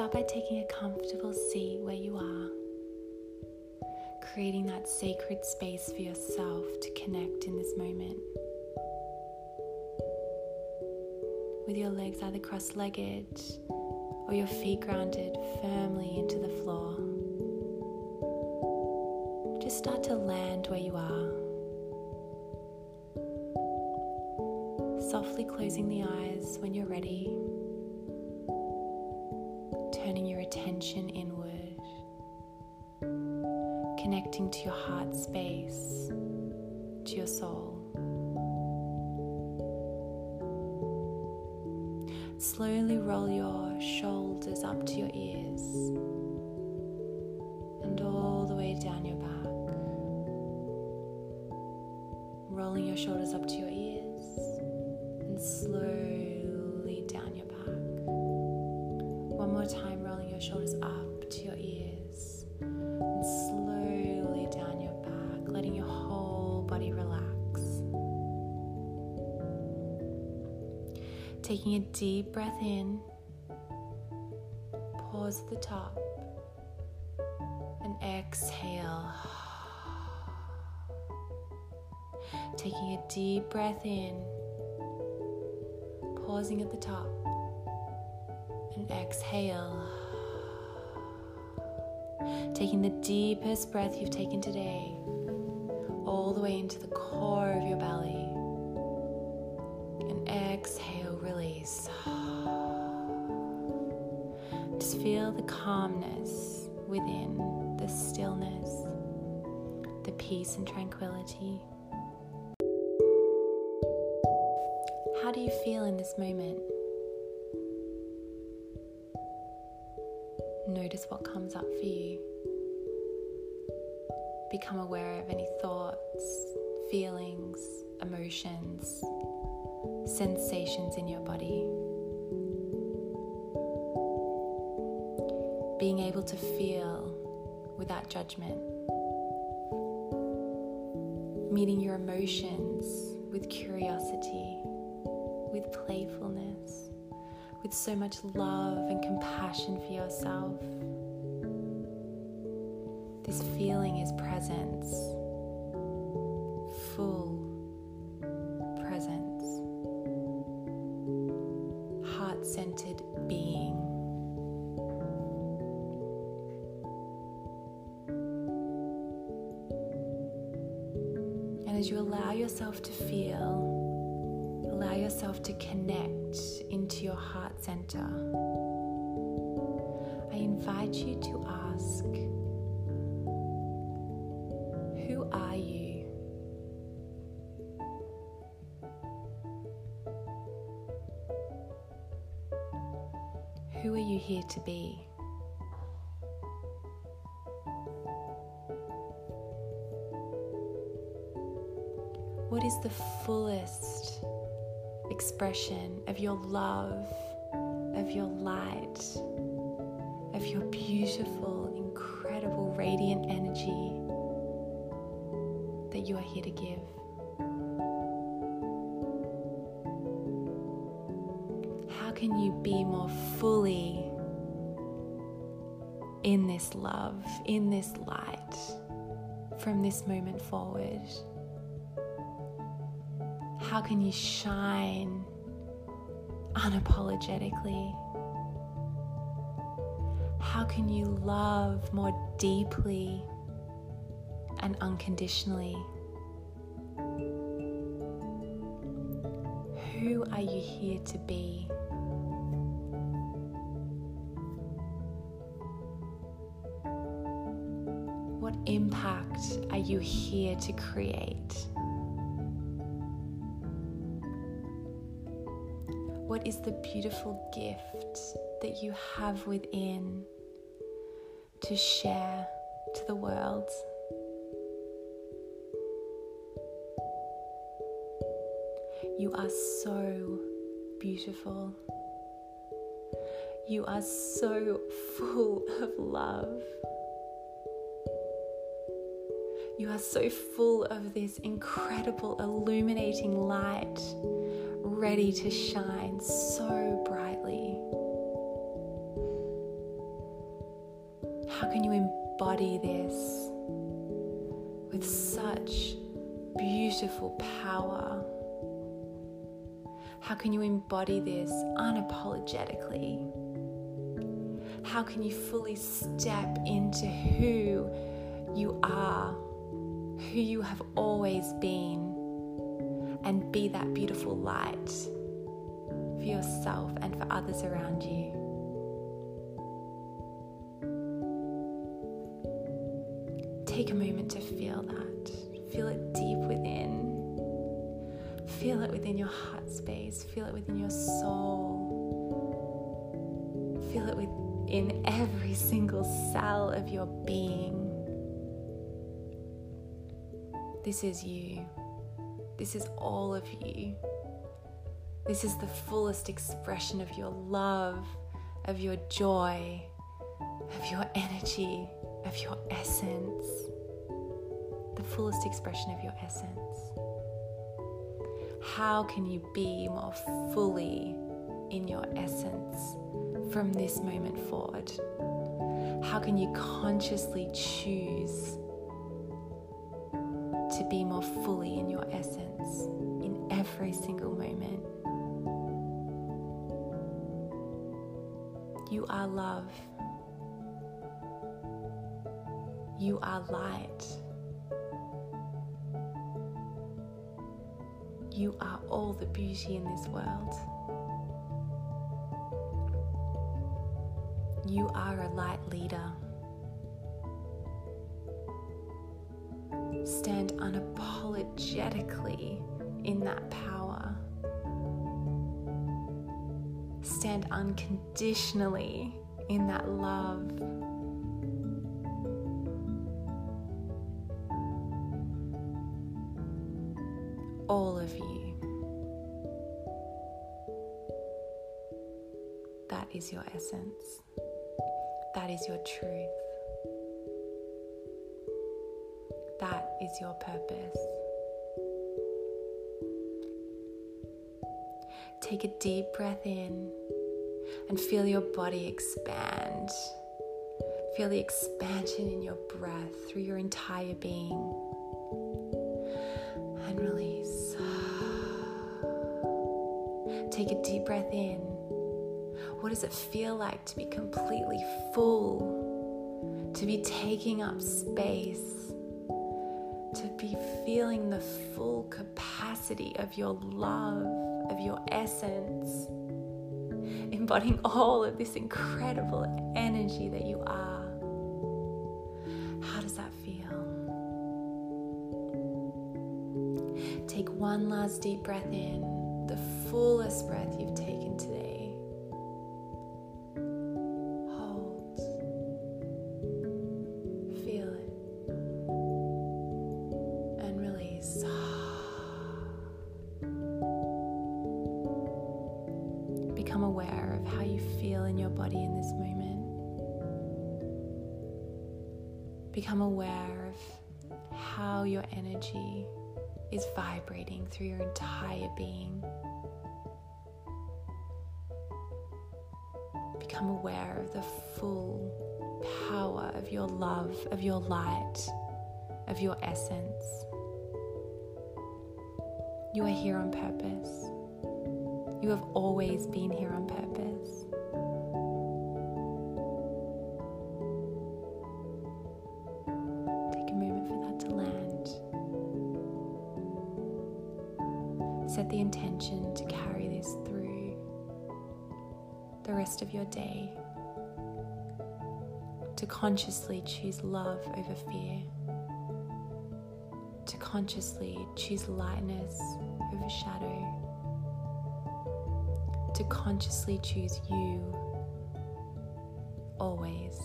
start by taking a comfortable seat where you are, creating that sacred space for yourself to connect in this moment. With your legs either cross legged or your feet grounded firmly into the floor. Just start to land where you are. Softly closing the eyes when you're ready, attention inward, connecting to your heart space, to your soul. Slowly roll your shoulders up to your ears and all the way down your back. Rolling your shoulders up to your ears and slowly down your back. One more time, your shoulders up to your ears and slowly down your back, letting your whole body relax. Taking a deep breath in, pause at the top, and exhale. Taking a deep breath in, pausing at the top, and exhale. Taking the deepest breath you've taken today, all the way into the core of your belly, and exhale, release. Just feel the calmness within, the stillness, the peace and tranquility. How do you feel in this moment? Notice what comes up for you. Become aware of any thoughts, feelings, emotions, sensations in your body. Being able to feel without judgment. Meeting your emotions with curiosity, with playfulness, with so much love and compassion for yourself. This feeling is presence, full presence, heart centered being. And as you allow yourself to feel, allow yourself to connect into your heart center, I invite you to ask Who are you? Who are you here to be? What is the fullest expression of your love, of your light, of your beautiful, incredible, radiant energy that you are here to give? How can you be more fully in this love, in this light from this moment forward? How can you shine unapologetically? How can you love more deeply and unconditionally? Who are you here to be? What impact are you here to create? What is the beautiful gift that you have within to share to the world? You are so beautiful. You are so full of love. You are so full of this incredible illuminating light, ready to shine so brightly. How can you embody this with such beautiful power? How can you embody this unapologetically? How can you fully step into who you are, who you have always been, and be that beautiful light for yourself and for others around you? Take a moment to feel that. Feel it deep within. Feel it within your heart space. Feel it within your soul. Feel it within every single cell of your being. This is you. This is all of you. This is the fullest expression of your love, of your joy, of your energy, of your essence. The fullest expression of your essence. How can you be more fully in your essence from this moment forward? How can you consciously choose to be more fully in your essence in every single moment? You are love. You are light. You are all the beauty in this world. You are a light leader. Stand unapologetically in that power. Stand unconditionally in that love. all of you. That is your essence. That is your truth. Is your purpose. Take a deep breath in and feel your body expand. Feel the expansion in your breath through your entire being. And release. Take a deep breath in. What does it feel like to be completely full? To be taking up space? To be feeling the full capacity of your love, of your essence? Embodying all of this incredible energy that you are. How does that feel? Take one last deep breath in the fullest breath you've taken Become aware of how your energy is vibrating through your entire being. Become aware of the full power of your love, of your light, of your essence. You are here on purpose. You have always been here on purpose. Rest of your day. To consciously choose love over fear. To consciously choose lightness over shadow. To consciously choose you always.